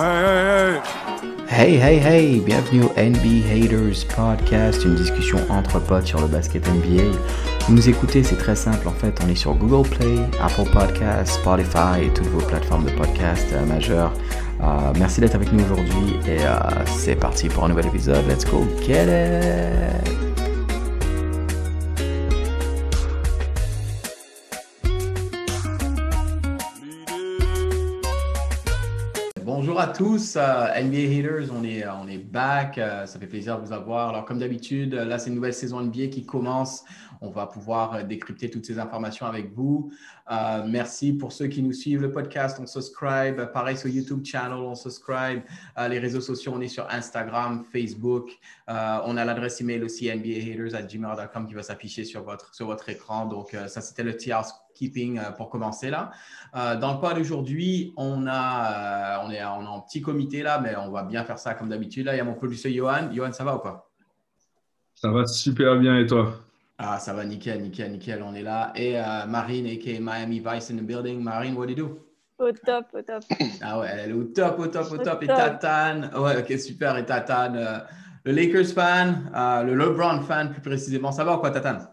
Hey, hey, hey, bienvenue au NBA Haters Podcast, une discussion entre potes sur le basket NBA. Vous nous écoutez, c'est très simple en fait, on est sur Google Play, Apple Podcasts, Spotify et toutes vos plateformes de podcast euh, majeures. Euh, merci d'être avec nous aujourd'hui et euh, c'est parti pour un nouvel épisode. Let's go get it! Tous, euh, NBA Haters, on est, on est back, euh, ça fait plaisir de vous avoir. Alors comme d'habitude, là c'est une nouvelle saison NBA qui commence, on va pouvoir euh, décrypter toutes ces informations avec vous. merci pour ceux qui nous suivent le podcast, on subscribe, pareil sur YouTube channel, on subscribe, les réseaux sociaux, on est sur Instagram, Facebook, on a l'adresse email aussi nbahaters@gmail.com qui va s'afficher sur votre, sur votre écran. Donc ça c'était le tiers keeping pour commencer là. dans le pod aujourd'hui, on a, on est on est en petit comité là, mais on va bien faire ça comme d'habitude. Là, il y a mon producer Johan. Johan, ça va ou pas? Ça va super bien et toi? Ah, ça va nickel, nickel, nickel. On est là. Et euh, Marine, a.k.a. Miami Vice in the building. Marine, what do you do? Au top, au top. Ah ouais, elle est au top, au top, au, top. Et Tatane, ouais, ok, super. Et Tatane, euh, le Lakers fan, euh, le LeBron fan plus précisément. Ça va ou quoi, Tatane?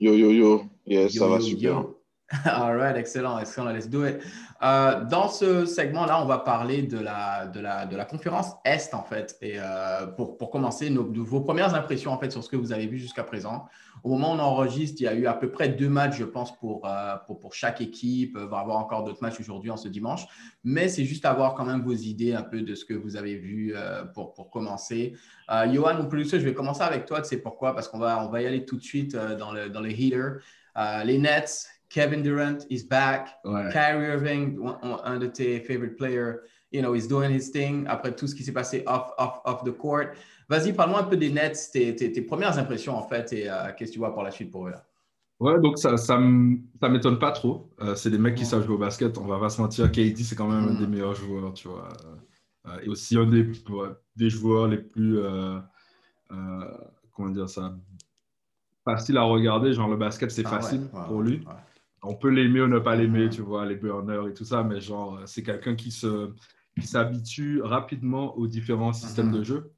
Yo, yo, yo. Yes, ça va super. All right, excellent, excellent. Let's do it. Euh, dans ce segment-là, on va parler de la, de la, de la conférence Est, en fait. Et euh, pour, pour, commencer, nos, de vos premières impressions, en fait, sur ce que vous avez vu jusqu'à présent. Au moment où on enregistre, il y a eu à peu près deux matchs, je pense, pour, euh, pour, pour, chaque équipe. Il va y avoir encore d'autres matchs aujourd'hui, en ce dimanche. Mais c'est juste avoir quand même vos idées un peu de ce que vous avez vu pour, pour commencer. Johan, mon producer, je vais commencer avec toi. Tu sais pourquoi? Parce qu'on va, on va y aller tout de suite dans le, dans le heater. Les Nets, Kevin Durant is back. Kyrie Irving, un de tes favorite players, you know, is doing his thing après tout ce qui s'est passé off, off, off the court. Vas-y, parle-moi un peu des Nets, tes, tes, premières impressions en fait, et euh, qu'est-ce que tu vois pour la suite pour eux là? Ouais, donc ça, ça m'étonne pas trop. Euh, c'est des mecs qui savent jouer au basket. On va pas se mentir, KD c'est quand même un des mm. meilleurs joueurs, tu vois. Euh, et aussi un des, des joueurs les plus, comment dire ça, facile à regarder. Genre le basket c'est ah facile pour lui on peut l'aimer ou ne pas l'aimer, tu vois, les burners et tout ça, mais genre, c'est quelqu'un qui se qui s'habitue rapidement aux différents systèmes de mhm. jeu.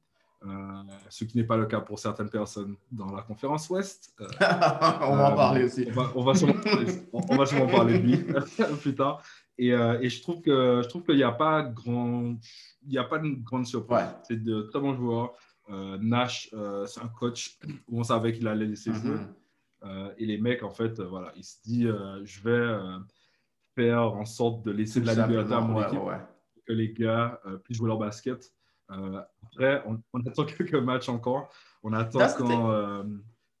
Euh, ce qui n'est pas le cas pour certaines personnes dans la conférence Ouest. Euh, on va en parler aussi. On va, sûrement, parler de lui plus tard. Et, euh, et, je trouve que je trouve qu'il n'y a pas grand, il y a pas une grande surprise. C'est de très bons joueurs. Nash, c'est un coach où on savait qu'il allait laisser mhm. jouer. Euh, et les mecs, en fait, euh, voilà, ils se disent euh, je vais faire en sorte de laisser de la liberté à mon équipe, que les gars puissent jouer leur basket. après, on, attend quelques matchs encore. On attend quand,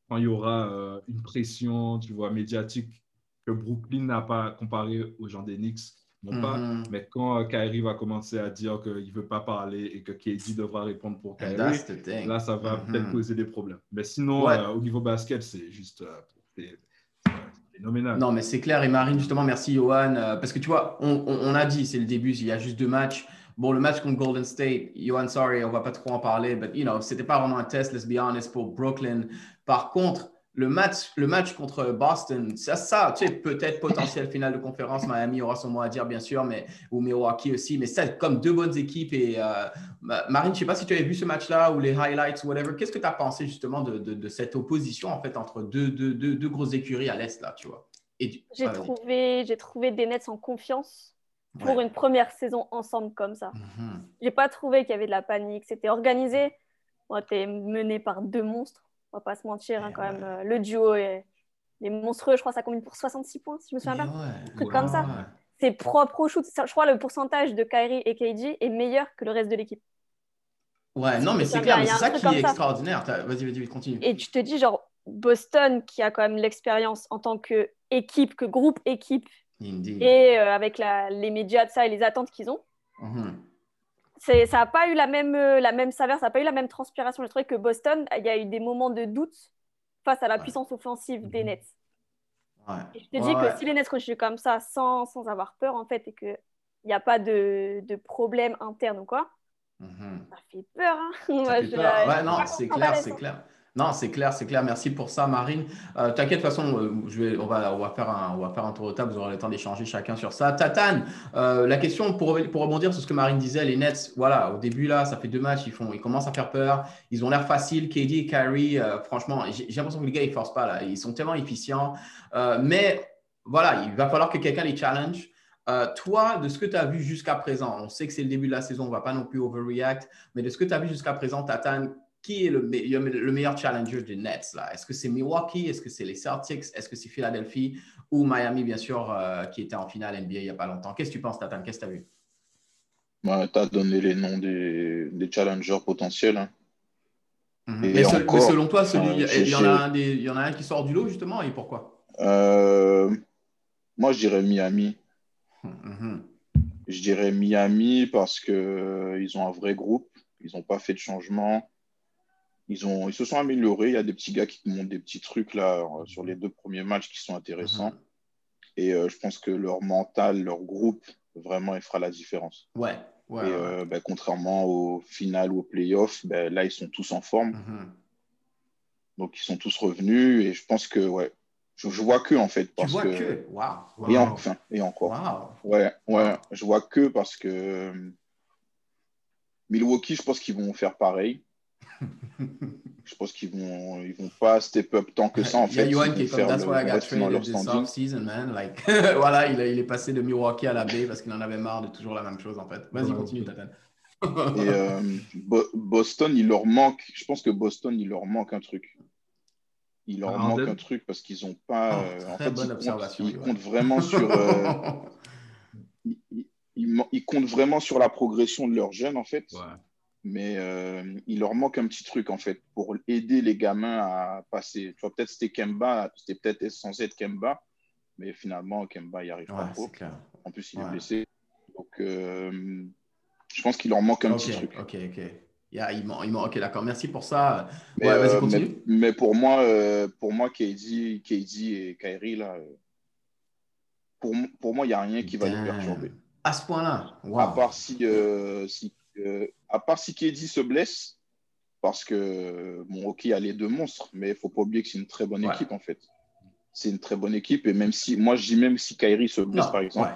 quand, il y aura une pression, tu vois, médiatique que Brooklyn n'a pas comparé aux gens des Knicks pas. Mhm. Mais quand euh, Kyrie va commencer à dire qu'il ne veut pas parler et que KD devra répondre pour Kyrie, là, ça va peut-être mhm. poser des problèmes. Mais sinon, euh, au niveau basket, c'est juste euh, phénoménal. Non, mais c'est clair. Et Marine, justement, merci Johan. parce que tu vois, on, on, a dit, c'est le début, il y a juste deux matchs. Bon, le match contre Golden State, Johan, sorry, on va pas trop en parler, mais you know, c'était pas vraiment un test, let's be honest, pour Brooklyn. Par contre, le match, le match contre Boston, ça, ça tu sais, peut-être potentiel finale de conférence. Miami aura son mot à dire, bien sûr, mais, ou Milwaukee aussi. Mais c'est comme deux bonnes équipes. Et euh, Marine, je ne sais pas si tu avais vu ce match-là ou les highlights, whatever. Qu'est-ce que tu as pensé justement de, de, cette opposition en fait entre deux, deux, deux, grosses écuries à l'Est, là, tu vois? J'ai trouvé, j'ai trouvé des Nets en confiance pour une première saison ensemble comme ça. Je mhm. J'ai pas trouvé qu'il y avait de la panique. C'était organisé. tu es mené par deux monstres on va pas se mentir, hein, quand même. Euh, le duo est, les monstrueux, je crois, ça combine pour 66 points, si je me souviens bien. Un truc comme ça. C'est propre au shoot. Je crois le pourcentage de Kyrie et KG est meilleur que le reste de l'équipe. Ouais, non, mais c'est clair, c'est ça qui est extraordinaire. Vas-y, vas-y, continue. Et tu te dis, genre, Boston, qui a quand même l'expérience en tant qu'équipe, que groupe équipe, et euh, avec la, les médias de ça et les attentes qu'ils ont, mm-hmm ça n'a pas eu la même, euh, la même saveur, ça n'a pas eu la même transpiration. Je trouvais que Boston, il y a eu des moments de doute face à la puissance offensive des mhm. Nets. Et je te dis que si les Nets continuent comme ça, sans, sans, avoir peur, en fait, et qu'il n'y a pas de, de, problème interne ou quoi, mhm. ça fait peur. Hein ouais, non, c'est clair, c'est clair. Non, c'est clair, c'est clair. Merci pour ça, Marine. Euh, T'inquiète, de toute façon, euh, on, va, faire un, on va faire un tour de table. Vous aurez le temps d'échanger chacun sur ça. Tatane, euh, la question pour, rebondir sur ce que Marine disait, les Nets, voilà, au début, là, ça fait deux matchs, ils, font, ils commencent à faire peur. Ils ont l'air faciles. KD et Kyrie, euh, franchement, j'ai l'impression que les gars, ils ne forcent pas. Là. Ils sont tellement efficients. mais voilà, il va falloir que quelqu'un les challenge. toi, de ce que tu as vu jusqu'à présent, on sait que c'est le début de la saison, on ne va pas non plus overreact, mais de ce que tu as vu jusqu'à présent, Tatane, qui est le, le meilleur challenger des Nets là? Est-ce que c'est Milwaukee? Est-ce que c'est les Celtics? Est-ce que c'est Philadelphie? Ou Miami, bien sûr, euh, qui était en finale NBA il n'y a pas longtemps? Qu'est-ce que tu penses, Tatane Qu'est-ce que tu as vu? Bah, Tu as donné les noms des, des challengers potentiels. Hein. Mhm. mais, selon toi, il, y en a un il y en a un qui sort du lot, justement, et pourquoi? Euh, Moi, je dirais Miami. Mhm. Je dirais Miami parce qu'ils euh, ont un vrai groupe. Ils n'ont pas fait de changement. Ils, ont, ils se sont améliorés. Il y a des petits gars qui montrent des petits trucs là euh, sur les deux premiers matchs qui sont intéressants. Mhm. Et euh, je pense que leur mental, leur groupe, vraiment, il fera la différence. Ouais. et euh, ben, contrairement au final ou au playoff, ben, là, ils sont tous en forme. Mhm. Donc, ils sont tous revenus. Et je pense que, ouais, je, je vois que, en fait. Parce tu vois que. Wow. Et, enfin, et encore. Ouais, ouais, je vois que parce que Milwaukee, je pense qu'ils vont faire pareil je pense qu'ils vont, ils vont pas step up tant que ça en fait. Il y a Yohan qui est comme That's why I got traded this off-season, man. Like, voilà, il, il, est passé de Milwaukee à la baie parce qu'il en avait marre de toujours la même chose en fait. Vas-y, continue, Tatane. Et euh, Boston, il leur manque, je pense que Boston, il leur manque un truc. Il leur manque un truc parce qu'ils n'ont pas. Oh, en fait, bonne ils, observation, comptent, ils comptent vraiment sur. Euh, ils, ils, comptent vraiment sur la progression de leurs jeunes en fait. Mais euh, il leur manque un petit truc en fait pour aider les gamins à passer. Tu vois, peut-être c'était Kemba, c'était peut-être censé être Kemba, mais finalement Kemba n'y arrive pas trop. En plus, il est blessé. Donc, euh, je pense qu'il leur manque un petit truc. Ok, ok. Yeah, il manque, ok, d'accord. Merci pour ça. Mais, ouais, euh, continue. Mais, pour moi, pour moi, KD, KD et Kyrie, là, pour, pour moi, il n'y a rien qui va les perturber. À ce point-là wow. À part si, si à part si Kedi se blesse, parce que, bon, ok, il y a les deux monstres, mais il ne faut pas oublier que c'est une très bonne équipe, en fait. C'est une très bonne équipe. Et même si, moi, je dis même si Kyrie se blesse, par exemple,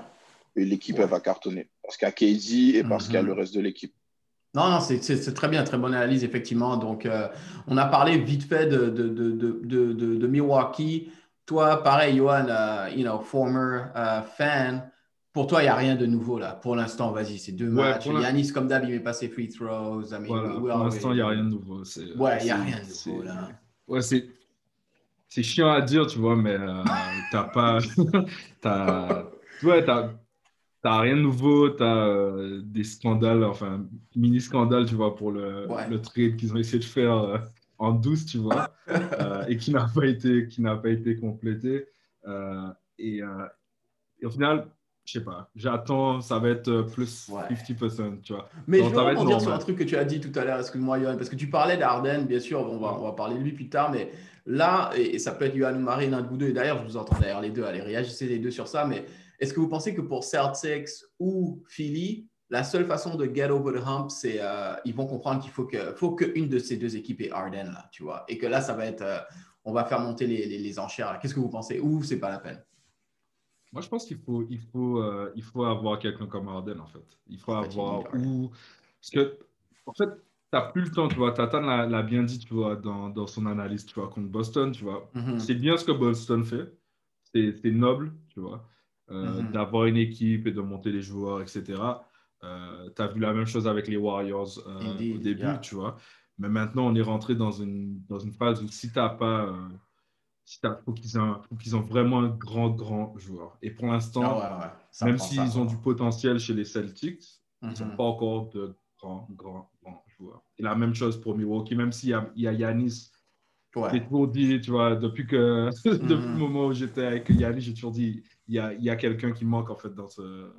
l'équipe, elle va cartonner. Parce qu'il y a KD et parce qu'il y a mhm. le reste de l'équipe. Non, non, c'est très bien, très bonne analyse, effectivement. Donc, euh, on a parlé vite fait de, de, de, de Milwaukee. Toi, pareil, Johan, uh, you know, former uh, fan, pour toi, il n'y a rien de nouveau là. Pour l'instant, vas-y, c'est deux matchs. Yanis, comme d'hab, il met pas ses free throws. pour l'instant, il n'y a rien de nouveau. Ouais, il n'y a rien de nouveau là. Ouais, c'est. C'est chiant à dire, tu vois, mais euh, t'as pas. t'as. Ouais, t'as. T'as rien de nouveau, tu as euh, des scandales, enfin, mini scandales, tu vois, pour le, le trade qu'ils ont essayé de faire euh, en douce, tu vois, et qui n'a pas été, qui n'a pas été complété. et, et, au final, je sais pas, j'attends, ça va être euh, plus 50%, tu vois. Mais je veux rebondir sur un truc que tu as dit tout à l'heure, excuse-moi, Yohan, parce que tu parlais d'Arden, bien sûr, on va, on va parler de lui plus tard, mais là, et, ça peut être Yohan ou Marine, un de vous deux, et d'ailleurs, je vous entends derrière les deux, allez, réagissez les deux sur ça, mais est-ce que vous pensez que pour Celtics ou Philly, la seule façon de get over the hump, c'est euh, ils vont comprendre qu'il faut que faut qu'une de ces deux équipes ait Arden là, tu vois, et que là, ça va être, euh, on va faire monter les, les, les enchères. Qu'est-ce que vous pensez? Ou c'est pas la peine? Moi, je pense qu'il faut, il faut, euh, il faut avoir quelqu'un comme Arden, en fait. Il faut avoir où. Parce que, en fait, tu n'as plus le temps, tu vois. Tatan l'a bien dit, tu vois, dans, dans, son analyse, tu vois, contre Boston, tu vois. Mm-hmm. C'est bien ce que Boston fait. C'est noble, tu vois, euh, mm-hmm. d'avoir une équipe et de monter les joueurs, etc. Euh, tu as vu la même chose avec les Warriors au début, tu vois. Mais maintenant, on est rentré dans une, dans une phase où si tu n'as pas il faut qu'ils aient, ont vraiment un grand, grand joueur. Et pour l'instant, ah même s'ils ont du potentiel chez les Celtics, ils n'ont mhm. pas encore de grands, grands, grands joueurs. Et la même chose pour Milwaukee, même s'il y y a Yanis. J'ai toujours dit, tu vois, depuis, que, depuis le mhm. moment où j'étais avec Yanis, j'ai toujours dit, il y a, il y a quelqu'un qui manque en fait dans ce,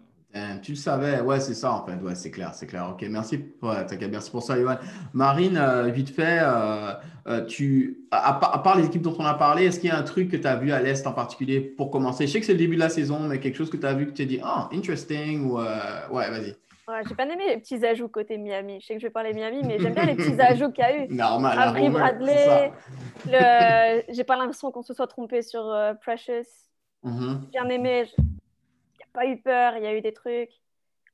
tu le savais, ouais, c'est ça en fait, ouais, c'est clair, c'est clair. Ok, merci, ouais, merci pour ça, Yohan. Marine, euh, vite fait, euh, euh, tu, à, part les équipes dont on a parlé, est-ce qu'il y a un truc que tu as vu à l'Est en particulier pour commencer? Je sais que c'est le début de la saison, mais quelque chose que tu as vu que tu t'es dit, ah, interesting, ou ouais, vas-y. Ouais, j'ai pas aimé les petits ajouts côté Miami. Je sais que je vais parler Miami, mais j'aime bien les petits ajouts qu'il y a eu. Normal. Avery Bradley. Le... J'ai pas l'impression qu'on se soit trompé sur Precious. Mm-hmm. Bien aimé. A pas eu peur, il y a eu des trucs.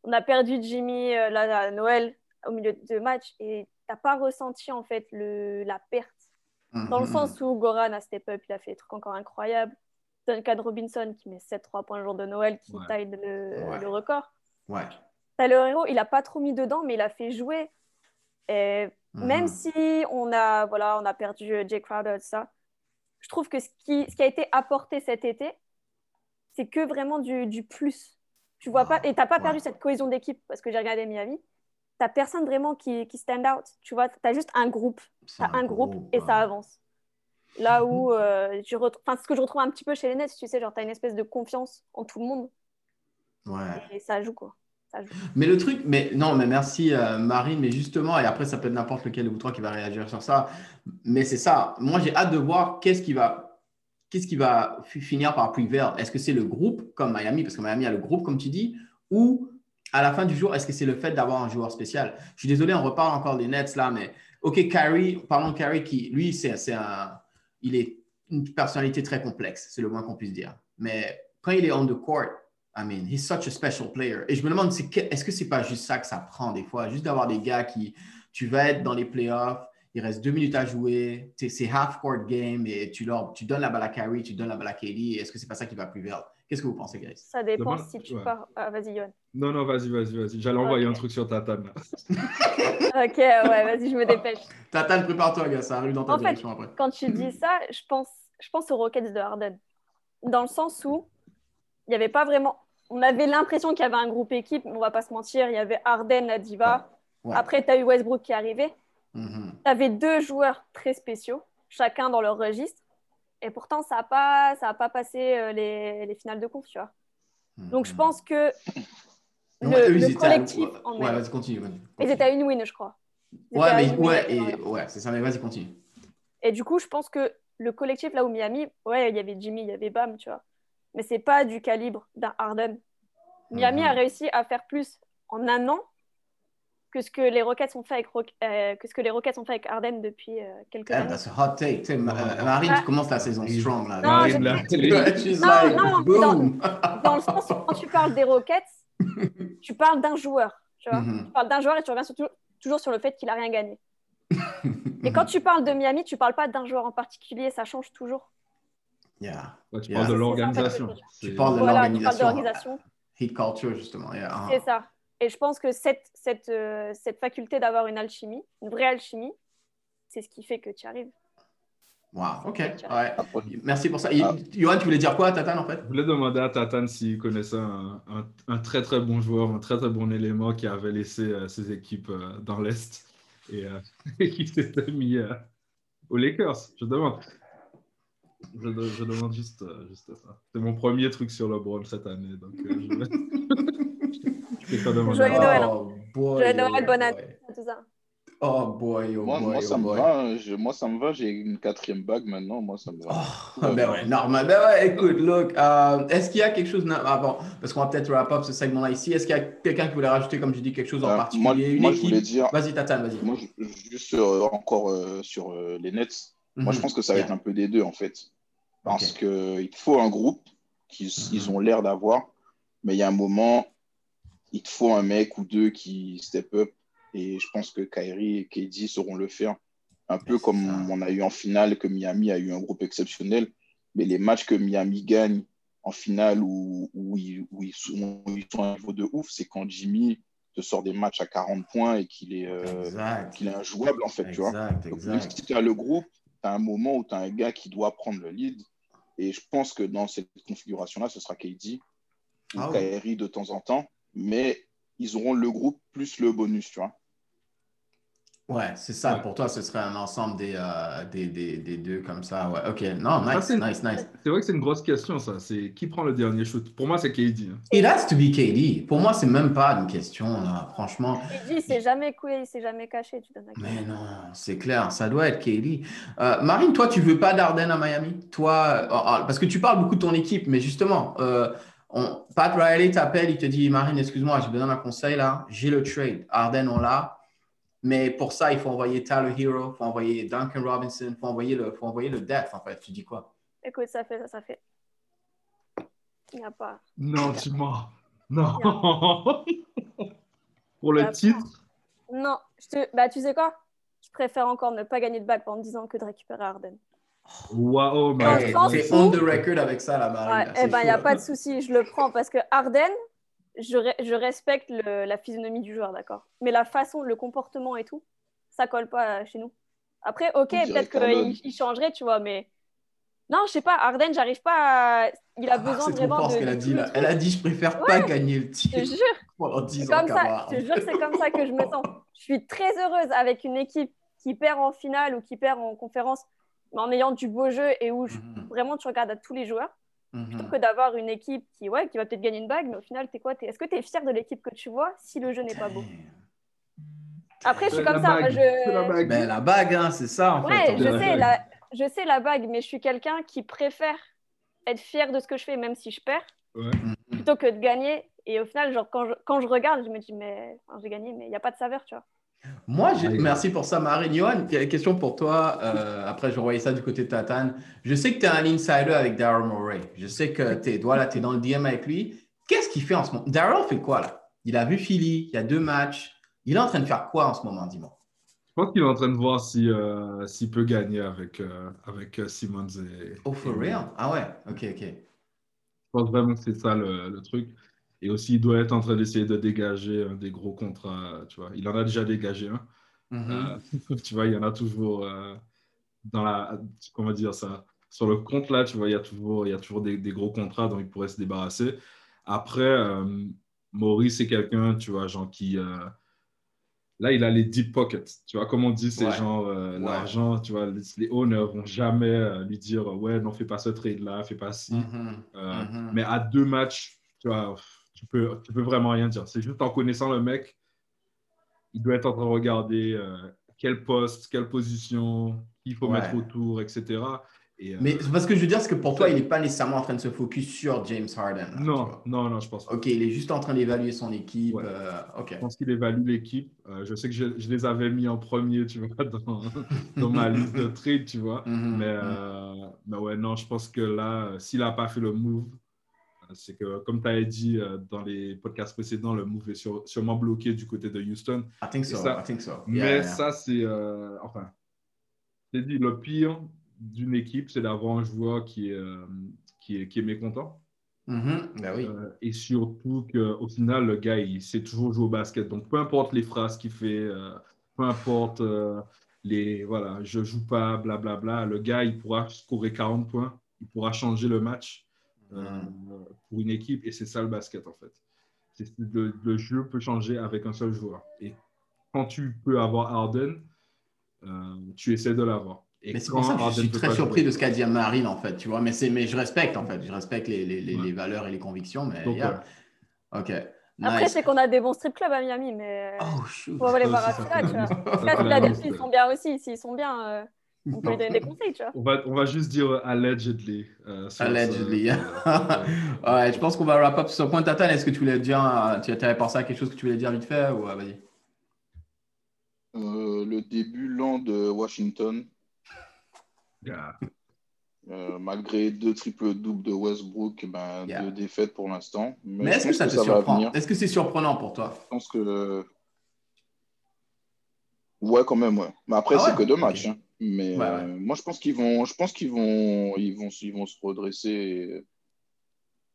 On a perdu Jimmy euh, là, à Noël au milieu de match et t'as pas ressenti en fait le... la perte. Dans le mm-hmm. sens où Goran a step up, il a fait des trucs encore incroyables. Duncan Robinson qui met 7-3 points le jour de Noël, qui taille le, le record. Ouais. Tyler Hero, il n'a pas trop mis dedans, mais il a fait jouer. Et Même mhm. si on a, voilà, on a perdu Jay Crowder, ça, je trouve que ce qui, ce qui a été apporté cet été, c'est que vraiment du, du, plus. Tu vois pas, et tu n'as pas perdu cette cohésion d'équipe, parce que j'ai regardé Miami. Tu n'as personne vraiment qui, qui, stand out. Tu vois, tu as juste un groupe. Tu as un, groupe, et ça avance. Là où, euh, je enfin, ce que je retrouve un petit peu chez les Nets, tu sais, genre, tu as une espèce de confiance en tout le monde. Ouais. Et ça joue, quoi. Mais le truc, mais non, mais merci euh, Marine, mais justement, et après ça peut être n'importe lequel de vous trois qui va réagir sur ça, mais c'est ça. Moi j'ai hâte de voir qu'est-ce qui va, qu'est-ce qui va finir par prevail. Est-ce que c'est le groupe comme Miami, parce que Miami a le groupe comme tu dis, ou à la fin du jour, est-ce que c'est le fait d'avoir un joueur spécial? Je suis désolé, on reparle encore des Nets là, mais ok, Kyrie, parlons de Kyrie qui, lui, c'est un, il est une personnalité très complexe, c'est le moins qu'on puisse dire. Mais quand il est on the court, I mean, he's such a special player. Et je me demande, est-ce que c'est pas juste ça que ça prend des fois? Juste d'avoir des gars qui, tu vas être dans les playoffs, il reste deux minutes à jouer, c'est half-court game et tu, leur, tu donnes la balle à Kyrie, tu donnes la balle à KD. Est-ce que c'est pas ça qui va plus vite? Qu'est-ce que vous pensez, guys? Ça dépend si tu pars. Ah, vas-y, Yohan. Non, non, vas-y, vas-y, vas-y. J'allais envoyer un truc sur Tatane. ok, ouais, vas-y, je me dépêche. Tatane, prépare-toi, gars, ça arrive dans ta direction après. Quand tu dis ça, je pense, je pense aux Rockets de Harden. Dans le sens où il n'y avait pas vraiment. On avait l'impression qu'il y avait un groupe équipe, on va pas se mentir. Il y avait Arden, la diva. Après, tu as eu Westbrook qui est arrivé. Mm-hmm. Tu avais deux joueurs très spéciaux, chacun dans leur registre. Et pourtant, ça n'a pas, ça a pas passé euh, les, les, finales de conf, tu vois. Donc, je pense que le, collectif. Ouais, vas-y, continue, Ils étaient à une win, je crois. ouais, mais ouais, et, ouais c'est ça, mais vas-y, continue. Et du coup, je pense que le collectif, là où Miami, ouais, il y avait Jimmy, il y avait Bam, tu vois mais c'est pas du calibre d'un Harden. Miami a mhm. réussi à faire plus en un an que ce que les Rockets ont fait avec, euh, que ce que les Rockets ont fait avec Harden depuis euh, quelques années. C'est hot take. Tu Marine, tu commences la saison strong là. Non, je... non, non dans, le sens où quand tu parles des Rockets, tu parles d'un joueur. Tu, vois mhm. tu parles d'un joueur et tu reviens toujours sur le fait qu'il a rien gagné. et quand tu parles de Miami, tu parles pas d'un joueur en particulier, ça change toujours. Yeah. tu parles de l'organisation. Tu parles de l'organisation. Heat culture, justement. C'est ça. Et je pense que cette, cette, euh, cette faculté d'avoir une alchimie, une vraie alchimie, c'est ce qui fait que tu arrives. Wow, ok. Ouais. Merci pour ça. Ah. Johan, tu voulais dire quoi à Tatane en fait? Je voulais demander à Tatane s'il connaissait un, un, très très bon joueur, un très très bon élément qui avait laissé euh, ses équipes euh, dans l'Est et, et, qui s'était mis aux Lakers. Je demande. Je, demande juste, juste ça. C'est mon premier truc sur LeBron cette année. Donc, euh, je... je Joyeux Noël. Oh, Joyeux Noël, bonne année, tout ça. Oh boy, oh moi, boy, moi, ça oh me va, hein. moi ça me va, j'ai une quatrième bague maintenant, moi ça me va. Oh, ben ouais, normal. Ben ouais, écoute, look, euh, est-ce qu'il y a quelque chose avant, parce qu'on va peut-être wrap up ce segment-là ici, est-ce qu'il y a quelqu'un qui voulait rajouter, comme je dis, quelque chose en particulier Moi, une moi je voulais dire. Vas-y, Tatane, vas-y. Moi, juste encore sur les Nets, moi je mhm. pense que ça va être un peu des deux en fait. Parce qu'il faut un groupe qu'ils ils ont l'air d'avoir, mais il y a un moment, il te faut un mec ou deux qui step up. Et je pense que Kyrie et KD sauront le faire. Un peu comme on a eu en finale, que Miami a eu un groupe exceptionnel. Mais les matchs que Miami gagne en finale où, où, ils, sont, ils, sont, à un niveau de ouf, c'est quand Jimmy te sort des matchs à 40 points et qu'il est, euh, qu'il est injouable, en fait. tu vois si tu as le groupe, tu as un moment où tu as un gars qui doit prendre le lead. Et je pense que dans cette configuration-là, ce sera KD ou ah de temps en temps. Mais ils auront le groupe plus le bonus, tu vois. Ouais, c'est ça. Pour toi, ce serait un ensemble des, euh, des, des, des, deux comme ça. Ouais, ok. Non, nice, nice, nice. C'est vrai que c'est une grosse question, ça. C'est qui prend le dernier shoot? Pour moi, c'est KD. Hein. It has to be KD. Pour moi, c'est même pas une question, là, franchement. KD, c'est jamais couillé, c'est jamais caché. Tu Mais non, c'est clair, ça doit être KD. Euh, Marine, toi, tu veux pas d'Arden à Miami? Toi, euh, parce que tu parles beaucoup de ton équipe, mais justement, On, Pat Riley t'appelle, il te dit Marine, excuse-moi, j'ai besoin d'un conseil là. J'ai le trade. Arden, on l'a. Mais pour ça, il faut envoyer Tyler Hero, il faut envoyer Duncan Robinson, il faut envoyer le, faut envoyer le depth en fait. Tu dis quoi? Écoute, ça fait ça, ça fait. Il n'y a pas. Non, tu mens. Non. pour le titre? Non. Je te... bah, tu sais quoi? Je préfère encore ne pas gagner de bague pendant 10 ans que de récupérer Arden. Waouh, c'est on the record avec ça, la Marine. eh ben, il n'y a pas de souci, je le prends parce que Arden, je, je respecte le, la physionomie du joueur, d'accord. Mais la façon, le comportement et tout, ça colle pas chez nous. Après, ok, peut-être qu'il il changerait, tu vois, mais non, je sais pas, Arden, j'arrive pas à... Il a ah, besoin vraiment fort, de. Ce qu'elle a dit là. Elle a dit, je préfère pas gagner le titre. Je te jure. Pendant 10 ans. Comme ça, je te jure, c'est comme ça que je me sens. Je suis très heureuse avec une équipe qui perd en finale ou qui perd en conférence, en ayant du beau jeu et où mhm. vraiment tu regardes à tous les joueurs. Mhm. Plutôt que d'avoir une équipe qui, ouais, qui va peut-être gagner une bague, mais au final, es quoi Est-ce que tu es fier de l'équipe que tu vois si le jeu n'est pas beau? Après, je suis comme ça. je... La bague, ben, la bague hein, c'est ça. En ouais, je sais, la... je sais la bague, mais je suis quelqu'un qui préfère être fier de ce que je fais, même si je perds, plutôt que de gagner. Et au final, genre, quand, je, quand je regarde, je me dis, mais j'ai gagné, mais il n'y a pas de saveur, tu vois. Moi, merci pour ça, Marine. Johan, question pour toi. Euh, après, je voyais ça du côté de Tatane. Je sais que tu es un insider avec Daryl Morey. Je sais que tu es, voilà, es dans le DM avec lui. Qu'est-ce qu'il fait en ce moment? Daryl fait quoi là? Il a vu Philly, il y a deux matchs. Il est en train de faire quoi en ce moment, dis-moi? Je pense qu'il est en train de voir s'il si, euh, peut gagner avec, euh, avec Simmons et. Oh, for real? Ah ouais, ok, ok. Je pense vraiment que c'est ça le, le truc. Et aussi, il doit être en train d'essayer de dégager des gros contrats. Tu vois. Il en a déjà dégagé un. Mm-hmm. Euh, tu vois, il y en a toujours euh, dans la. Comment dire ça Sur le compte, là, tu vois, il y a toujours, il y a toujours des, gros contrats dont il pourrait se débarrasser. Après, euh, Maurice, c'est quelqu'un, tu vois, genre qui. là, il a les deep pockets. Tu vois, comme on dit, c'est genre l'argent, tu vois, les, les owners vont jamais lui dire Ouais, non, fais pas ce trade-là, fais pas ci. Mm-hmm. Mm-hmm. Mais à deux matchs, tu vois tu peux, tu peux vraiment rien dire. C'est juste en connaissant le mec, il doit être en train de regarder euh, quel poste, quelle position, il faut mettre autour, etc. Et, euh, Mais ce que je veux dire, c'est que pour toi, il n'est pas nécessairement en train de se focus sur James Harden. non, non, non, je pense pas. Ok, il est juste en train d'évaluer son équipe. Euh, ok. Je pense qu'il évalue l'équipe. je sais que je, je, les avais mis en premier, tu vois, dans, dans ma liste de trades, tu vois. Mhm, mais, mhm. mais ouais, non, je pense que là, s'il n'a pas fait le move, c'est que, comme tu avais dit euh, dans les podcasts précédents, le move est sûrement bloqué du côté de Houston. I think so. I think so. mais ça, c'est. Euh, enfin, c'est dit, le pire d'une équipe, c'est d'avoir un joueur qui est, euh, qui est, qui est mécontent. Mm-hmm. Ben oui. et surtout qu'au final, le gars, il sait toujours jouer au basket. Donc, peu importe les phrases qu'il fait, peu importe les. Voilà, je joue pas, blablabla. Bla, bla, le gars, il pourra scorer 40 points. Il pourra changer le match. Euh, pour une équipe. Et c'est ça le basket, en fait. Le, le, jeu peut changer avec un seul joueur. Et quand tu peux avoir Harden, euh, tu essaies de l'avoir. Mais c'est pour ça que je suis très surpris de ce qu'a dit Marine, en fait, tu vois. Mais, mais je respecte, en fait. Je respecte les, les, les, valeurs et les convictions, mais OK. Après, c'est qu'on a des bons strip clubs à Miami, mais oh, shoot. faut les voir à tu vois. ils sont bien aussi. S'ils sont bien, euh, on peut donner des conseils, tu vois. On va, on va juste dire allegedly. Euh, allegedly. ouais, je pense qu'on va wrap up sur ce point. Tatan, est-ce que tu voulais dire, tu avais pensé à quelque chose que tu voulais dire vite fait ou vas-y euh, Le début lent de Washington. Euh, malgré deux triples doubles de Westbrook, ben, deux défaites pour l'instant. Mais, est-ce que ça te surprend? Est-ce que c'est surprenant pour toi? Je pense que. Ouais, quand même, ouais. Mais après, ah c'est que deux matchs. Hein. Mais euh, moi, je pense qu'ils vont, je pense qu'ils vont, ils vont, ils vont se redresser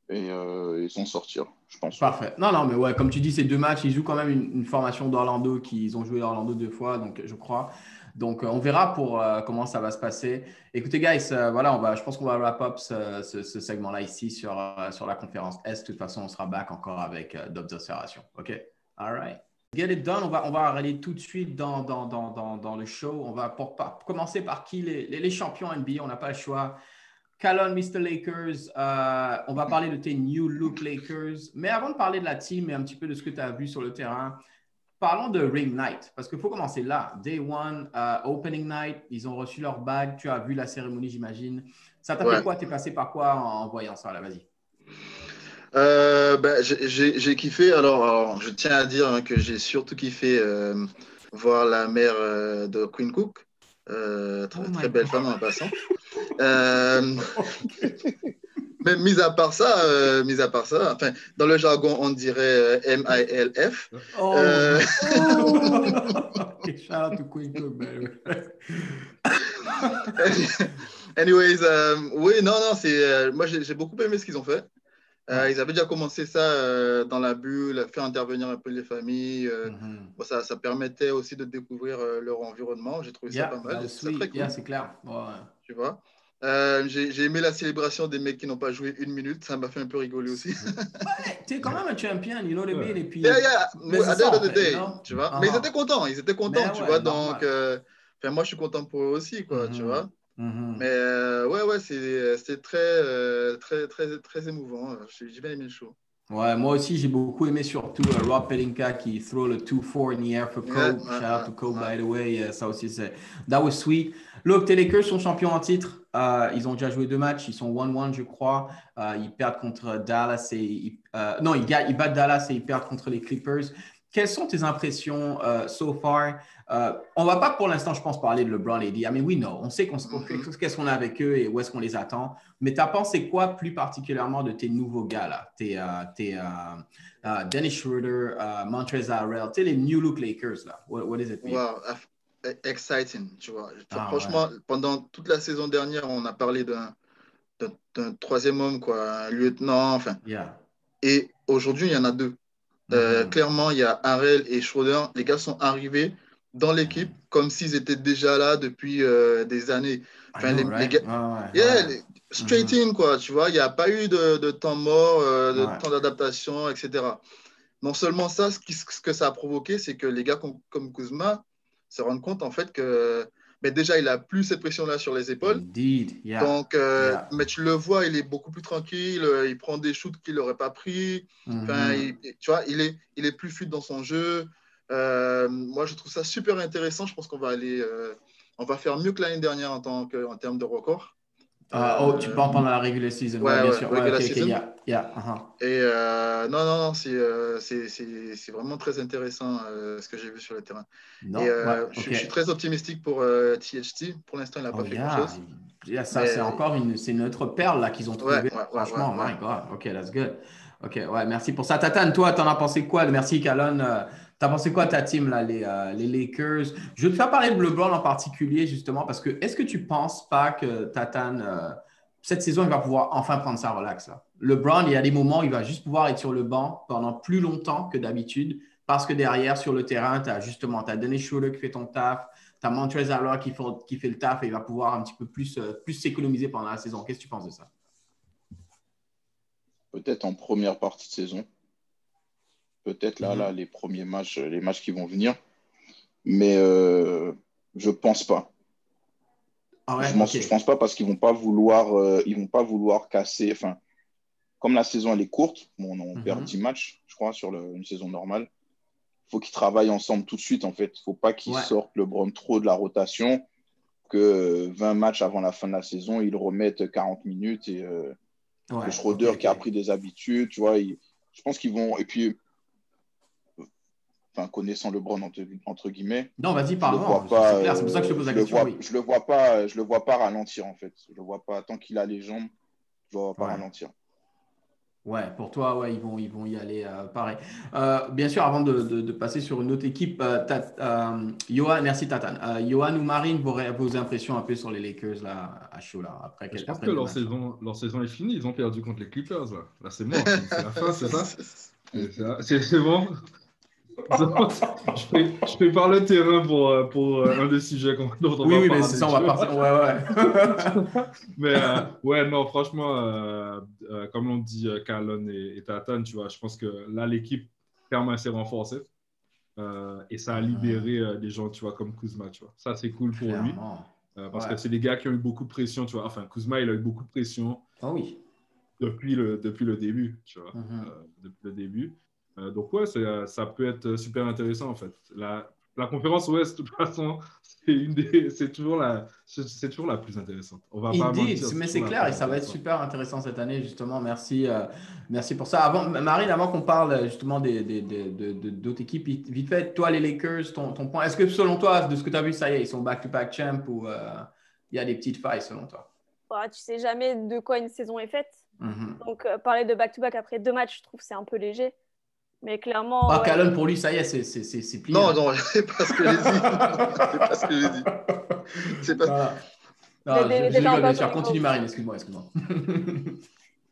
et, euh, s'en sortir, je pense. Parfait. Non, non, mais ouais, comme tu dis, ces deux matchs, ils jouent quand même une, formation d'Orlando qu'ils ont joué Orlando deux fois, donc je crois. Donc, euh, on verra pour comment ça va se passer. Écoutez, guys, voilà, on va, je pense qu'on va wrap up ce, ce, segment-là ici sur, sur la conférence S. De toute façon, on sera back encore avec d'autres observations. OK? All right. Get it done. On va, on va aller tout de suite dans, dans, dans, dans le show. On va pour, commencer par qui les, les, champions NBA. On n'a pas le choix. Calon, Mr. Lakers. Euh, on va parler de tes New Look Lakers. Mais avant de parler de la team et un petit peu de ce que tu as vu sur le terrain, parlons de Ring Night. Parce qu'il faut commencer là. Day one, uh, Opening Night. Ils ont reçu leur bague. Tu as vu la cérémonie, j'imagine. Ça t'a fait quoi? Tu es passé par quoi en, voyant ça? Là, vas-y. Ben, J'ai kiffé. Alors, je tiens à dire hein, que j'ai surtout kiffé voir la mère de Queen Cook. très, oh très belle femme en passant. Mais mis à part ça, euh, mis à part ça, enfin, dans le jargon, on dirait euh, M-I-L-F. Oh. Euh... Anyways, euh, oui, non, non, c'est, euh, moi j'ai beaucoup aimé ce qu'ils ont fait. Ils avaient déjà commencé ça dans la bulle, faire intervenir un peu les familles. Mm-hmm. bon, ça, ça, permettait aussi de découvrir leur environnement. J'ai trouvé ça pas mal. C'est très cool. c'est clair. Tu vois? Euh, j'ai aimé la célébration des mecs qui n'ont pas joué une minute. Ça m'a fait un peu rigoler aussi. ouais, tu es quand même un champion, you know what I mean? Et puis, yeah, yeah. Mais, the day, tu vois? Mais ils uh-huh. étaient contents, ils étaient contents, tu vois? Donc, euh, moi, je suis content pour eux aussi, quoi, tu mm-hmm. vois? Mm-hmm. Mais euh, ouais, ouais, c'était très, très, très, très émouvant. J'ai bien aimé le show. Ouais, moi aussi, j'ai beaucoup aimé surtout Rob Pelinka qui throw le 2-4 in the air for Kobe. Shout out to Kobe, by the way. ça aussi, c'est. That was sweet. Look, les Lakers sont champions en titre. Euh, ils ont déjà joué deux matchs. Ils sont 1-1, je crois. Euh, ils perdent contre Dallas et. Euh, non, ils, ils, battent Dallas et ils perdent contre les Clippers. Quelles sont tes impressions so far? on ne va pas pour l'instant, je pense, parler de LeBron dit, I mean, we know. On sait qu'on mm-hmm. qu'est-ce qu'on a avec eux et où est-ce qu'on les attend. Mais tu as pensé quoi plus particulièrement de tes nouveaux gars là? Tes, tes Dennis Schroeder, Montrezl Harrell, les New Look Lakers là. What, what is it? exciting, tu vois. Ah, franchement, pendant toute la saison dernière, on a parlé d'un troisième homme, quoi, un lieutenant, enfin. Et aujourd'hui, il y en a deux. Euh, mm-hmm. clairement, il y a Harrell et Schroeder. Les gars sont arrivés dans l'équipe comme s'ils étaient déjà là depuis euh, des années. Enfin, les, gars, straight mm-hmm. in, quoi, tu vois. Il n'y a pas eu de, temps mort, euh, de temps d'adaptation, etc. Non seulement ça, ce, ce, que ça a provoqué, c'est que les gars comme, comme Kuzma, se rendre compte en fait que mais déjà il a plus cette pression là sur les épaules. Donc, euh, mais tu le vois, il est beaucoup plus tranquille, euh, il prend des shoots qu'il n'aurait pas pris. Enfin, mm-hmm. tu vois, il est, il est plus fluide dans son jeu. Euh, moi, je trouve ça super intéressant. Je pense qu'on va aller, on va faire mieux que l'année dernière en, tant que, en termes de record. Uh, oh, tu parles pendant la regular season, ouais, bien sûr. Regular season. Yeah, uh-huh. Et euh, non, non, non, euh, c'est vraiment très intéressant euh, ce que j'ai vu sur le terrain. Non, et, je, je, suis très optimistique pour THT. Pour l'instant, il n'a pas oh, fait grand-chose. Yeah, ça, c'est encore une, c'est notre perle là qu'ils ont trouvé. Franchement, my God. OK, that's good. OK, ouais, merci pour ça. Tatane, toi, t'en as pensé quoi? Merci, Calonne. T'as pensé quoi ta team, là, les, euh, Lakers? Je vais te faire parler de LeBron en particulier, justement, parce que est-ce que tu ne penses pas que Tatane, euh, cette saison, il va pouvoir enfin prendre sa relax? Là? LeBron, il y a des moments où il va juste pouvoir être sur le banc pendant plus longtemps que d'habitude, parce que derrière, sur le terrain, tu as justement as Dennis Schroeder qui fait ton taf, tu as qui fait, qui fait le taf et il va pouvoir un petit peu plus, euh, plus s'économiser pendant la saison. Qu'est-ce que tu penses de ça? Peut-être en première partie de saison peut-être là, mhm. là, les premiers matchs, les matchs qui vont venir. Mais euh, je pense pas. Ah je, ne pense pas parce qu'ils vont pas vouloir, euh, ils vont pas vouloir casser. Enfin, comme la saison elle est courte, on, on perd 10 mhm. matchs, je crois, sur une saison normale. Il faut qu'ils travaillent ensemble tout de suite. En fait, il faut pas qu'ils sortent le Bron trop de la rotation. Que 20 matchs avant la fin de la saison, ils remettent 40 minutes et euh, le Schroeder qui a pris des habitudes, tu vois. je pense qu'ils vont. Et puis enfin, connaissant LeBron entre, entre guillemets. Non, vas-y, parle. C'est pour ça que je te pose la question. Je le vois pas, je le vois pas ralentir en fait. Je le vois pas tant qu'il a les jambes, je le vois pas ralentir. Ouais, pour toi, ouais, ils vont, ils vont y aller euh, pareil. Euh, bien sûr, avant de, de, passer sur une autre équipe, euh, Johan, merci Tatane. Johan ou Marine, vos, vos, impressions un peu sur les Lakers là, à chaud là, après Je pense que leur saison, leur saison est finie. Ils ont perdu contre les Clippers là. Là, c'est mort. c'est la fin, c'est ça C'est bon je, prépare le terrain pour, euh, pour euh, un des sujets dont on oui, va Oui, mais c'est ça, on va partir. Ouais, ouais. mais euh, ouais, non, franchement, comme l'ont dit Calon et, et Tatan, tu vois, je pense que là, l'équipe clairement s'est renforcée. et ça a libéré des gens, tu vois, comme Kuzma, tu vois. Ça, c'est cool pour lui. parce que c'est des gars qui ont eu beaucoup de pression, tu vois. Enfin, Kuzma, il a eu beaucoup de pression. Ah oui. Depuis le, depuis le début, tu vois. Mm-hmm. depuis le début. Euh, donc ouais, ça peut être super intéressant en fait. La conférence Ouest, de toute façon, c'est toujours, la, toujours la plus intéressante. On va pas mais c'est clair et ça va être super intéressant cette année, justement. Merci, euh, merci pour ça. Avant, Marine, avant qu'on parle justement d'autres des, des, équipes, vite fait, toi, les Lakers, ton, ton point, est-ce que selon toi, de ce que tu as vu, ça y est, ils sont back-to-back champ ou euh, il y a des petites failles selon toi? Bah, Tu sais jamais de quoi une saison est faite. Mm-hmm. Donc, euh, parler de back-to-back après deux matchs, je trouve c'est un peu léger. Mais clairement. Ah, pour lui, ça y est, c'est plié. Non, non, c'est pas ce que j'ai dit. c'est pas ce que j'ai dit. C'est pas. Non, non je, bien sûr. Continue, Marine, excuse-moi, excuse-moi.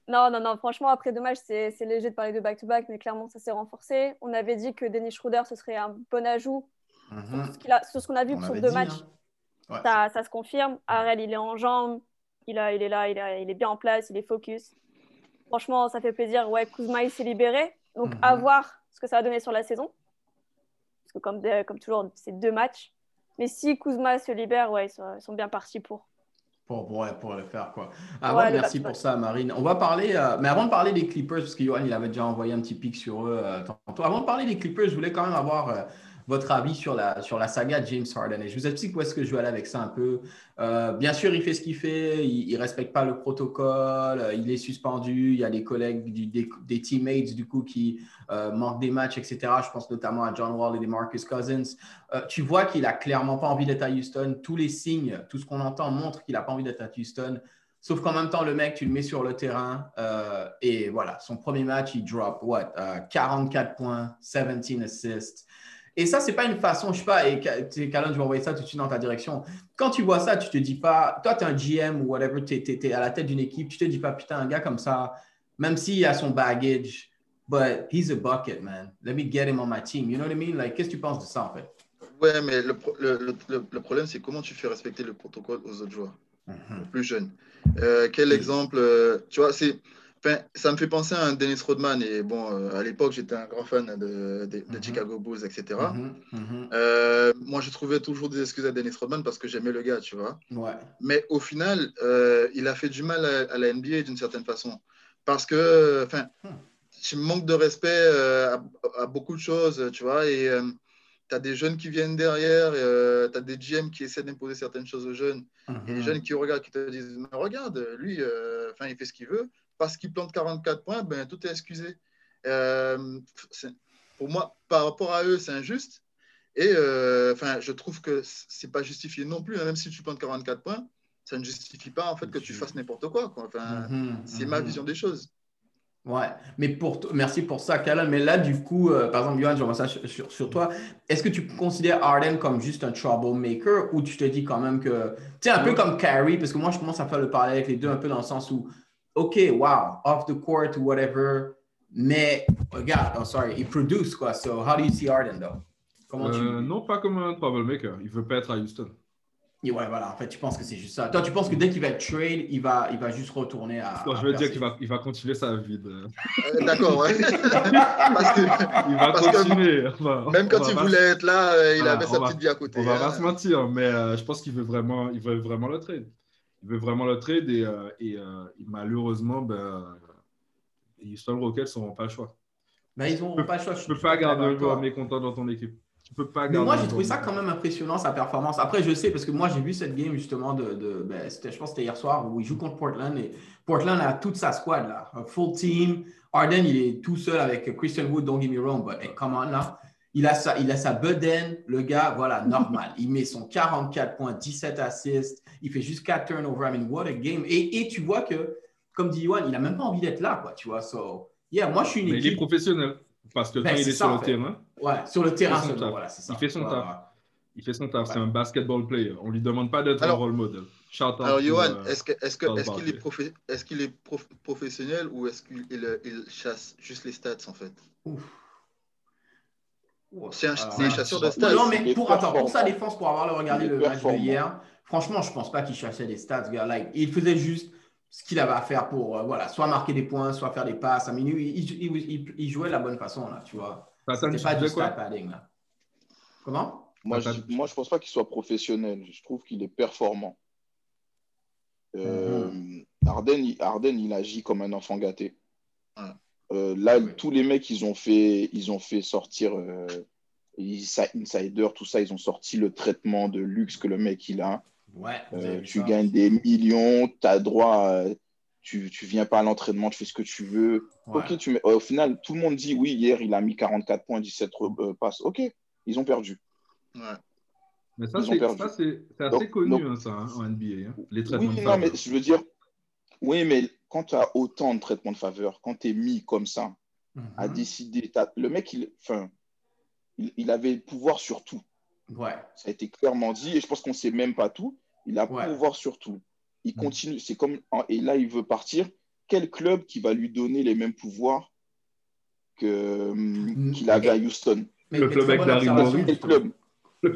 non, non, non, franchement, après deux matchs, c'est léger de parler de back-to-back, mais clairement, ça s'est renforcé. On avait dit que Denis Schroeder, ce serait un bon ajout mm-hmm. sur ce qu'on a, vu sur deux matchs. Hein. ça, ça, se confirme. Arel, il est en jambes, il, a, il est là, il, il est bien en place, il est focus. Franchement, ça fait plaisir. Ouais, Kuzma, il s'est libéré. Donc, mhm. à voir ce que ça va donner sur la saison. Parce que, comme, comme toujours, c'est deux matchs. Mais si Kuzma se libère, ouais, ils sont, bien partis pour. Pour, pour, le faire, quoi. Ah merci pour ça, Marine. On va parler, euh, mais avant de parler des Clippers, parce que Johan, il avait déjà envoyé un petit pic sur eux euh, Avant de parler des Clippers, je voulais quand même avoir euh, votre avis sur la, sur la saga James Harden. Et je vous explique où est-ce que je vais aller avec ça un peu. Euh, bien sûr, il fait ce qu'il fait, il ne respecte pas le protocole, euh, il est suspendu, il y a des collègues, des, teammates du coup qui euh, manquent des matchs, etc. Je pense notamment à John Wall et des Marcus Cousins. tu vois qu'il a clairement pas envie d'être à Houston. Tous les signes, tout ce qu'on entend montre qu'il n'a pas envie d'être à Houston. Sauf qu'en même temps, le mec, tu le mets sur le terrain et voilà, son premier match, il drop what? 44 points, 17 assists. Et ça, c'est pas une façon, je sais pas, et Calon, je vais envoyer ça tout de suite dans ta direction. Quand tu vois ça, tu te dis pas, toi, tu es un GM ou whatever, tu es, à la tête d'une équipe, tu te dis pas, putain, un gars comme ça, même s'il a son baggage, but he's a bucket, man. Let me get him on my team. You know what I mean? Like, qu'est-ce que tu penses de ça, en fait? Ouais, mais le, le, le, problème, c'est comment tu fais respecter le protocole aux autres joueurs, mm-hmm. plus jeunes. Euh, quel exemple, euh, tu vois, c'est ça me fait penser à un Dennis Rodman. Et bon, euh, à l'époque, j'étais un grand fan de, de, mhm. Chicago Bulls, etc. Mhm, mhm. euh, moi, je trouvais toujours des excuses à Dennis Rodman parce que j'aimais le gars, tu vois. Ouais. Mais au final, euh, il a fait du mal à, la NBA d'une certaine façon. Parce que, enfin, hmm. manque de respect à, beaucoup de choses, tu vois. Et tu as des jeunes qui viennent derrière, tu as des GM qui essaient d'imposer certaines choses aux jeunes. Et les jeunes qui regardent, qui te disent, mais regarde, lui, enfin, il fait ce qu'il veut parce qu'il plante 44 points, ben, tout est excusé. Euh, pour moi, par rapport à eux, c'est injuste. Et euh, je trouve que c'est pas justifié non plus, hein, même si tu plantes 44 points, ça ne justifie pas en fait que tu fasses n'importe quoi. quoi. Enfin, mhm, c'est ma mhm. vision des choses. Ouais, mais pour merci pour ça, Calum. Mais là, du coup, euh, par exemple, Johan, je vois ça sur, sur, toi. Est-ce que tu considères Arden comme juste un troublemaker ou tu te dis quand même que, tu sais, un peu comme Carrie, parce que moi, je commence à faire le parallèle avec les deux, un peu dans le sens où OK, wow, off the court, whatever. Mais, regarde, oh, sorry, il produce quoi. So, how do you see Arden, though? Comment tu... Euh, non, pas comme un troublemaker. Il veut pas être à Houston. Et ouais, voilà, en fait, tu penses que c'est juste ça. Toi, tu penses que dès qu'il va être trade, il va, il va juste retourner à. Non, je veux dire qu'il va, il va continuer sa vie. De... Euh, D'accord, ouais. parce que, il va continuer. même quand il voulait être là, euh, il avait sa petite vie à côté. On va pas hein. se mentir, mais je pense qu'il veut vraiment, il veut vraiment le trade il veut vraiment le trade et, euh, euh, malheureusement, ben, Houston Rockets n'auront pas le choix. Ben, ils n'auront pas le choix. Tu ne peux pas garder un joueur mécontent dans ton équipe. Tu peux pas Mais moi, j'ai trouvé ça quand même impressionnant, sa performance. Après, je sais, parce que moi, j'ai vu cette game justement de. de ben, je pense que c'était hier soir où il joue contre Portland. Et Portland a toute sa squad là. Un full team. Arden, il est tout seul avec Christian Wood, don't get me wrong, but hey, come on là. Il a sa, il a sa bedaine, le gars, voilà, normal. Il met son 44 points, 17 assists. Il fait juste 4 turnovers. I mean, what a game. Et, et tu vois que, comme dit Yohan, il n'a même pas envie d'être là, quoi, tu vois. So, yeah, moi, je suis une Mais il est professionnel. Parce que ben, quand il est, sur le terrain. Ouais, sur le terrain, voilà, c'est ça. Il fait son taf. Il fait son taf. C'est un basketball player. On ne lui demande pas d'être un role model. alors, Johan, euh, est-ce qu'il est, qu est, est, qu'il est, professionnel ou est-ce qu'il il chasse juste les stats, en fait? Ouf. C'est un, chasseur de stats. Non, mais pour, attends, pour sa défense, pour avoir regardé le match de hier, franchement, je ne pense pas qu'il chassait des stats, gars. Like, il faisait juste ce qu'il avait à faire pour euh, voilà, soit marquer des points, soit faire des passes. À minuit, il, il, jouait de la bonne façon, là, tu vois. C'était pas du stat padding, là. Comment? Moi, je, moi, je pense pas qu'il soit professionnel. Je trouve qu'il est performant. Euh, mm-hmm. Arden, Arden, il agit comme un enfant gâté. Euh, là, tous les mecs, ils ont fait, ils ont fait sortir euh, Insider, tout ça, ils ont sorti le traitement de luxe que le mec il a. Ouais, euh, tu gagnes des millions, tu as droit, tu, tu viens pas à l'entraînement, tu fais ce que tu veux. Ok, tu au final, tout le monde dit oui, hier il a mis 44 points, 17 euh, passes. Ok, ils ont perdu. Ouais. Mais ça, c'est assez connu, hein, ça, hein, en NBA, hein, les traitements oui, de faveur. Non, mais je veux dire, oui, mais quand tu as autant de traitements de faveur, quand tu es mis comme ça, à mhm. décider, le mec, il, enfin, il, avait le pouvoir sur tout. Ouais. Ça a été clairement dit, et je pense qu'on ne sait même pas tout. Il a pouvoir sur tout. Il mhm. continue, c'est comme, et là, il veut partir. Quel club qui va lui donner les mêmes pouvoirs mm, qu'il avait à Houston? Le club avec Larry Morris. club?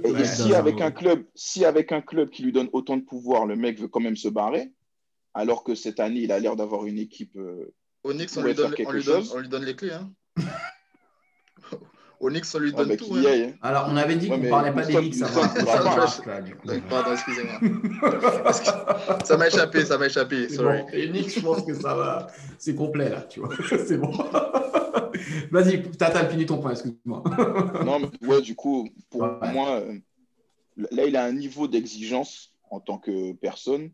Et si avec un club, si avec un club qui lui donne autant de pouvoir, le mec veut quand même se barrer, alors que cette année, il a l'air d'avoir une équipe. Euh, Onyx, on lui, donne, on, lui donne, on lui, donne, les clés. Hein. Onyx, on lui donne tout. Hein. Hein. Alors, on avait dit qu'on ne parlait pas d'Enix avant. Pardon, excusez-moi. ça m'a échappé, ça m'a échappé. Sorry. Bon. Enix, je pense que ça va. C'est complet, là, tu vois. C'est bon. Vas-y, t'as fini ton point, excuse-moi. non, mais ouais, du coup, pour moi, euh, là, il a un niveau d'exigence en tant que personne.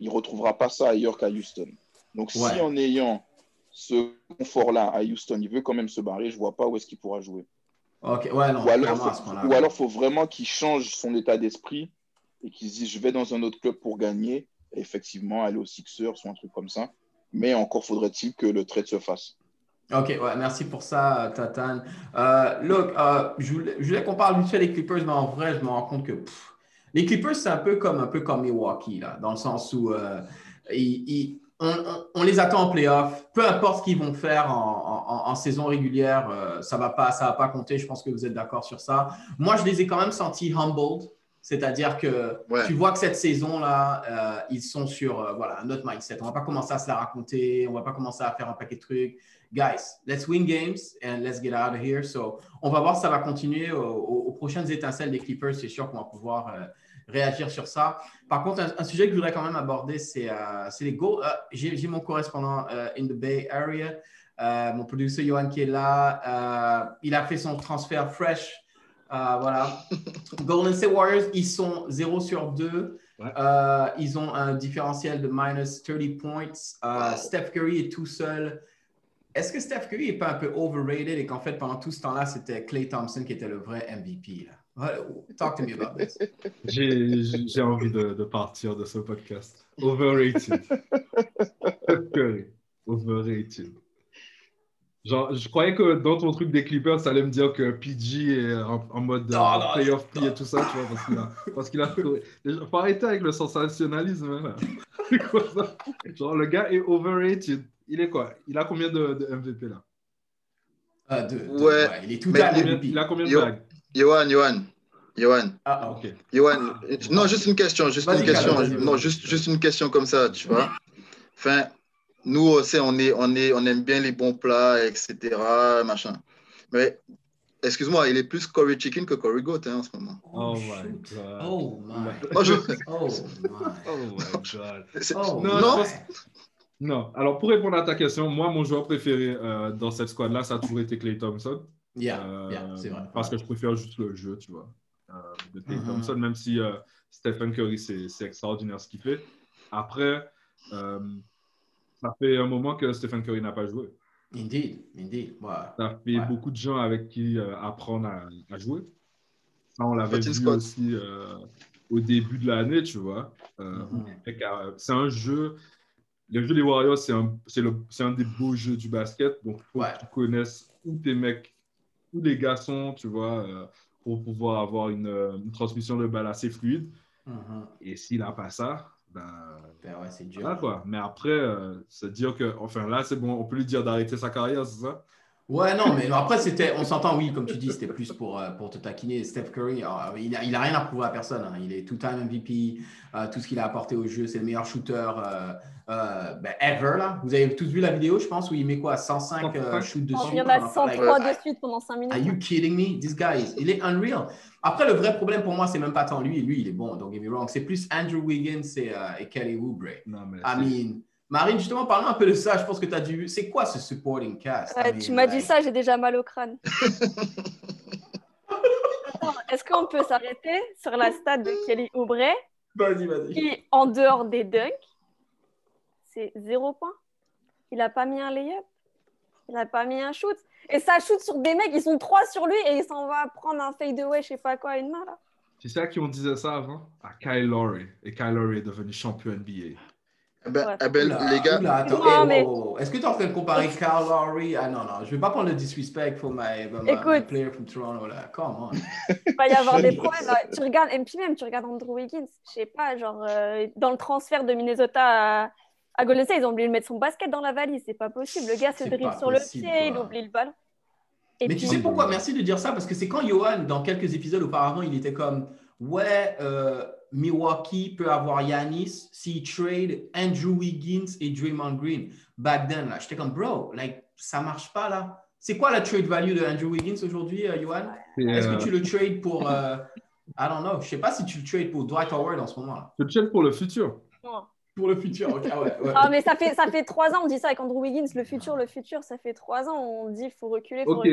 Il ne retrouvera pas ça ailleurs qu'à Houston. Donc, si en ayant ce confort-là à Houston, il veut quand même se barrer, je ne vois pas où est-ce qu'il pourra jouer. Ok, ouais, non, ou alors, il faut vraiment qu'il change son état d'esprit et qu'il se dise je vais dans un autre club pour gagner, et effectivement aller aux Sixers ou un truc comme ça. Mais encore faudrait-il que le trade se fasse. Ok, ouais, merci pour ça, Tatane. Euh, look, euh, je, voulais, qu'on parle vite fait des Clippers, mais en vrai, je me rends compte que les Clippers, c'est un peu comme, un peu comme Milwaukee, là, dans le sens où euh, on, les attend en playoff. Peu importe ce qu'ils vont faire en, saison régulière, ça ne va, pas, ça va pas compter. Je pense que vous êtes d'accord sur ça. Moi, je les ai quand même sentis humbled. C'est-à-dire que tu vois que cette saison-là, ils sont sur voilà, un autre mindset. On ne va pas commencer à se la raconter, on ne va pas commencer à faire un paquet de trucs guys, let's win games and let's get out of here. So, on va voir si ça va continuer aux, prochaines étincelles des Clippers. C'est sûr qu'on va pouvoir euh, réagir sur ça. Par contre, un, sujet que je voudrais quand même aborder, c'est euh, les goals. Euh, j'ai mon correspondant in the Bay Area, mon producteur Johan qui est là. il a fait son transfert fresh. voilà. Golden State Warriors, ils sont 0 sur 2. ils ont un différentiel de minus 30 points. Steph Curry est tout seul est-ce que Steph Curry n'est pas un peu overrated et qu'en fait, pendant tout ce temps-là, c'était Clay Thompson qui était le vrai MVP? Talk to me about this. J'ai envie de, de, partir de ce podcast. Overrated. Overrated. Genre, je croyais que dans ton truc des Clippers, ça allait me dire que PG est en, mode euh, playoff P et tout ça, tu vois, parce qu'il a, parce Faut arrêter avec le sensationnalisme. Hein, quoi, ça? Genre, le gars est overrated il est quoi? Il a combien de, MVP là? Ah, ouais. Il est tout à Il a combien de bagues? Yohan, Yohan. Yohan. Ah, ah, ok. Yohan. Non, juste une question. Juste une question. Non, juste, juste une question comme ça, tu vois. Enfin, nous, on, est, on, est, on aime bien les bons plats, etc. Machin. Mais Excuse-moi, il est plus Curry Chicken que Curry Goat hein, en ce moment. Oh my god. Oh my. Oh, je... oh my. Oh my god. Oh non, non non. Alors, pour répondre à ta question, moi, mon joueur préféré euh, dans cette squad-là, ça a toujours été Clay Thompson. Yeah, euh, c'est vrai. Parce que je préfère juste le jeu, tu vois, euh, de Clay mm-hmm. Thompson, même si Stephen Curry, c'est extraordinaire ce qu'il fait. Après, ça fait un moment que Stephen Curry n'a pas joué. Indeed, indeed. Ça fait beaucoup de gens avec qui apprendre à, jouer. Ça, on l'avait vu aussi au début de l'année, tu vois. Mm-hmm. C'est un jeu le jeu des Warriors, c'est un, un, des beaux jeux du basket. Donc, il faut que tu connaisses où tes mecs, où les garçons, tu vois, euh, pour pouvoir avoir une, transmission de balle assez fluide. Mm-hmm. Et s'il n'a pas ça, ben, ben ouais, c'est dur. quoi. Mais après, euh, c'est dire que, enfin là, c'est bon, on peut lui dire d'arrêter sa carrière, c'est ça? Ouais, non, mais après, c'était, on s'entend, oui, comme tu dis, c'était plus pour, euh, pour te taquiner. Steph Curry, il n'a il a rien à prouver à personne. Hein. Il est tout-time MVP. tout ce qu'il a apporté au jeu, c'est le meilleur shooter. Euh, ben, ever. Là. Vous avez tous vu la vidéo, je pense, où il met quoi 105 euh, shoots dessus? Il y en a 103 de suite pendant 5 minutes. Are you kidding me? This guy, il est unreal. Après, le vrai problème pour moi, c'est même pas tant lui. Lui, il est bon, don't get me wrong. C'est plus Andrew Wiggins et, euh, et Kelly Oubre. Non, mais I mean, Marine, justement, parlons un peu de ça. Je pense que tu as dû. C'est quoi ce supporting cast? tu m'as dit ça, j'ai déjà mal au crâne. est-ce qu'on peut s'arrêter sur la stade de Kelly Oubre Vas-y, vas-y. Qui, en dehors des dunks, c'est zéro point? Il n'a pas mis un lay-up. Il n'a pas mis un shoot. Et ça shoot sur des mecs, ils sont trois sur lui et il s'en va prendre un fade away, je sais pas quoi, une main là. C'est ça qui on disait ça avant À Kyle Lowry. Et Kyle Lowry est devenu champion NBA. Eh ben, eh ben, les gars. Est-ce que tu es en train de comparer Kyle Lowry Ah non, non, je vais pas prendre le disrespect pour my, my, player from Toronto. Là. Come on. Il va y avoir des problèmes. Tu regardes, et puis même, tu regardes Andrew Wiggins. Je sais pas, genre, euh, dans le transfert de Minnesota à, à Golden State, ils ont oublié de mettre son basket dans la valise. C'est pas possible. Le gars se dribble sur le pied, il oublie le ballon. Mais tu sais pourquoi? Merci de dire ça, parce que c'est quand Johan, dans quelques épisodes auparavant, il était comme Ouais, euh, Milwaukee peut avoir Yanis s'il trade Andrew Wiggins et Draymond Green. Back then, là, j'étais comme Bro, like, ça marche pas là. C'est quoi la trade value de Andrew Wiggins aujourd'hui, euh, Johan Est-ce que tu le trades pour. Euh, I don't know. Je sais pas si tu le trades pour Dwight Howard en ce moment. là. Je le trade pour le futur. Pour le futur, ok. Ah ouais, Ah, mais ça fait, ça fait trois ans, on dit ça avec Andrew Wiggins, le futur, le futur, ça fait trois ans, on dit faut reculer. Faut ok,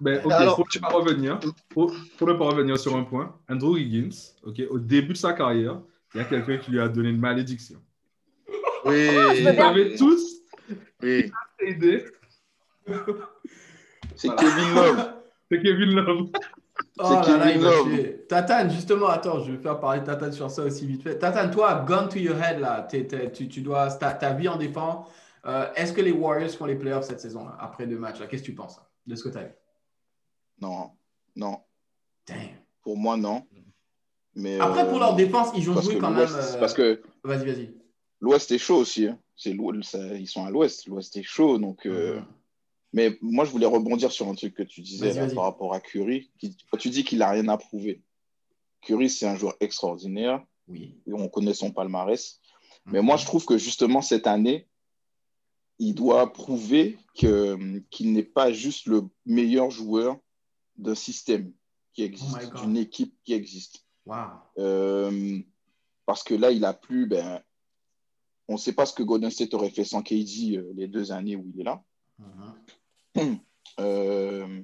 ben, ok, Alors, faut, pas revenir, faut, faut pas revenir sur un point. Andrew Wiggins, ok, au début de sa carrière, il y a quelqu'un qui lui a donné une malédiction. Oui, ah, vous avez tous oui. aidé. C'est Kevin Love. C'est Kevin Love. Oh là là, il va tuer. Tatane, justement, attends, je vais faire parler de Tatane sur ça aussi vite fait. Tatane, toi, gun to your head, là, tu, tu, dois, ta, ta, vie en dépend. Euh, est-ce que les Warriors font les playoffs cette saison, là, après deux matchs Qu'est-ce que tu penses de ce que tu as vu? Non, non. Damn. Pour moi, non. Mais, après, pour leur euh, défense, ils ont joué quand même. Euh, parce que. Vas-y, vas-y. L'Ouest est chaud aussi. Hein. Ils sont à l'Ouest. L'Ouest est chaud, donc. Mm-hmm. Mais moi, je voulais rebondir sur un truc que tu disais par rapport à Curry. quand tu dis qu'il n'a rien à prouver, Curry, c'est un joueur extraordinaire. Oui. On connaît son palmarès. Mais moi, je trouve que justement, cette année, il doit prouver qu'il n'est pas juste le meilleur joueur d'un système qui existe, oh d'une équipe qui existe. Euh, parce que là, il a plus. Ben, on ne sait pas ce que Golden State aurait fait sans KD euh, les deux années où il est là. Uh-huh. Euh,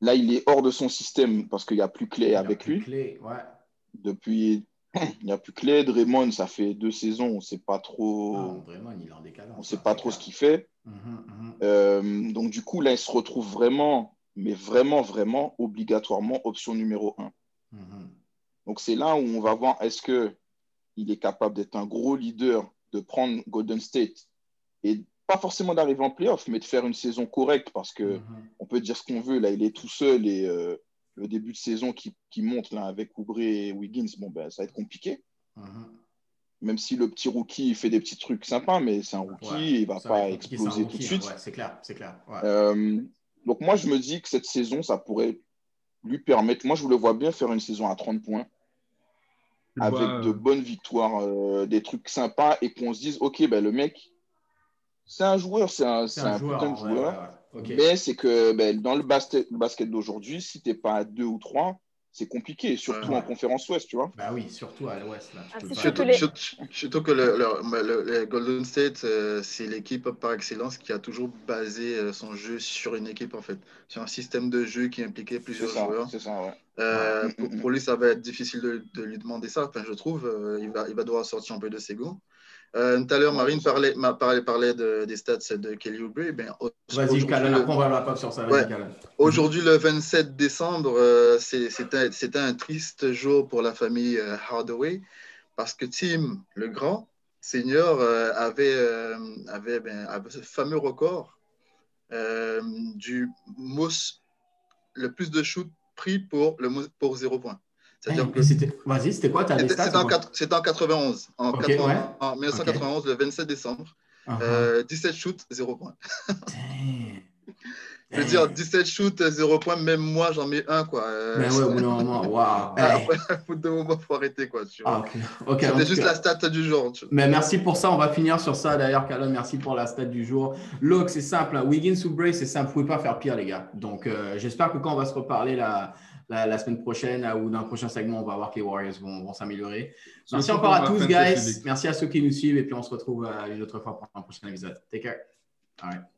là, il est hors de son système parce qu'il n'y a plus Clé avec lui. Depuis, il n'y a plus Clé. Draymond, ça fait deux saisons, on ne sait pas trop. on sait pas trop ce qu'il fait. Mhm, mhm. Euh, donc, du coup, là, il se retrouve vraiment, mais vraiment, vraiment, obligatoirement option numéro un. Mhm. Donc, c'est là où on va voir est-ce que il est capable d'être un gros leader, de prendre Golden State et pas forcément d'arriver en playoff, mais de faire une saison correcte parce que mhm. on peut dire ce qu'on veut. Là, il est tout seul et euh, le début de saison qui, qui monte là, avec Oubré et Wiggins, bon, ben, ça va être compliqué. Mhm. Même si le petit rookie fait des petits trucs sympas, mais c'est un rookie, il ne va pas exploser tout de suite. c'est clair, c'est clair. Euh, donc moi, je me dis que cette saison, ça pourrait lui permettre. Moi, je vous le vois bien faire une saison à 30 points. avec de euh, bonnes victoires, des trucs sympas, et qu'on se dise, OK, ben, le mec, c'est un joueur, c'est un, un, putain de joueur. Mais c'est que ben, dans le basket, le basket d'aujourd'hui, si tu n'es pas à deux ou trois, c'est compliqué, surtout en conférence Ouest, tu vois. Bah oui, surtout à l'Ouest. Ah, surtout, que le, Golden State, euh, c'est l'équipe par excellence qui a toujours basé euh, son jeu sur une équipe, en fait. Sur un système de jeu qui impliquait plusieurs joueurs. C'est ça, ouais. Euh, pour, lui, ça va être difficile de, lui demander ça. Enfin, je trouve, il, va, il va devoir sortir un peu de ses goûts. Euh, tout à l'heure, Marine parlait, parlait, parlait de, des stats de Kelly Oubre. Ben, Vas-y, Calais, on va la sur ça. Ouais. Aujourd'hui, le 27 décembre, euh, c'était un, triste jour pour la famille euh, Hardaway parce que Tim, le grand senior, euh, avait, avait, ben, avait, ce fameux record du mousse, le plus de shoot pris pour, le, pour zéro point. C'est-à-dire que. Vas-y, c'était quoi ta C'était en, en, 91. En, en 1991, le 27 décembre. 17 uh-huh. shoots, 0 points. Je veux dire, 17 shoots, 0 points, même moi, j'en mets un, quoi. Euh, Mais ouais, au bout d'un moment, waouh. Après, au bout d'un moment, il faut arrêter, quoi. Ah, C'était juste la stat du jour. Mais merci pour ça. On va finir sur ça, d'ailleurs, Calon. Merci pour la stat du jour. Locke, c'est simple. Hein. Wiggins ou Bray, c'est simple. Vous ne pouvez pas faire pire, les gars. Donc, euh, j'espère que quand on va se reparler, là la, semaine prochaine ou dans un prochain segment, on va voir que les Warriors vont, s'améliorer. Merci encore à tous, guys. Merci à ceux qui nous suivent et puis on se retrouve euh, une autre fois pour un prochain épisode. Take care. All right.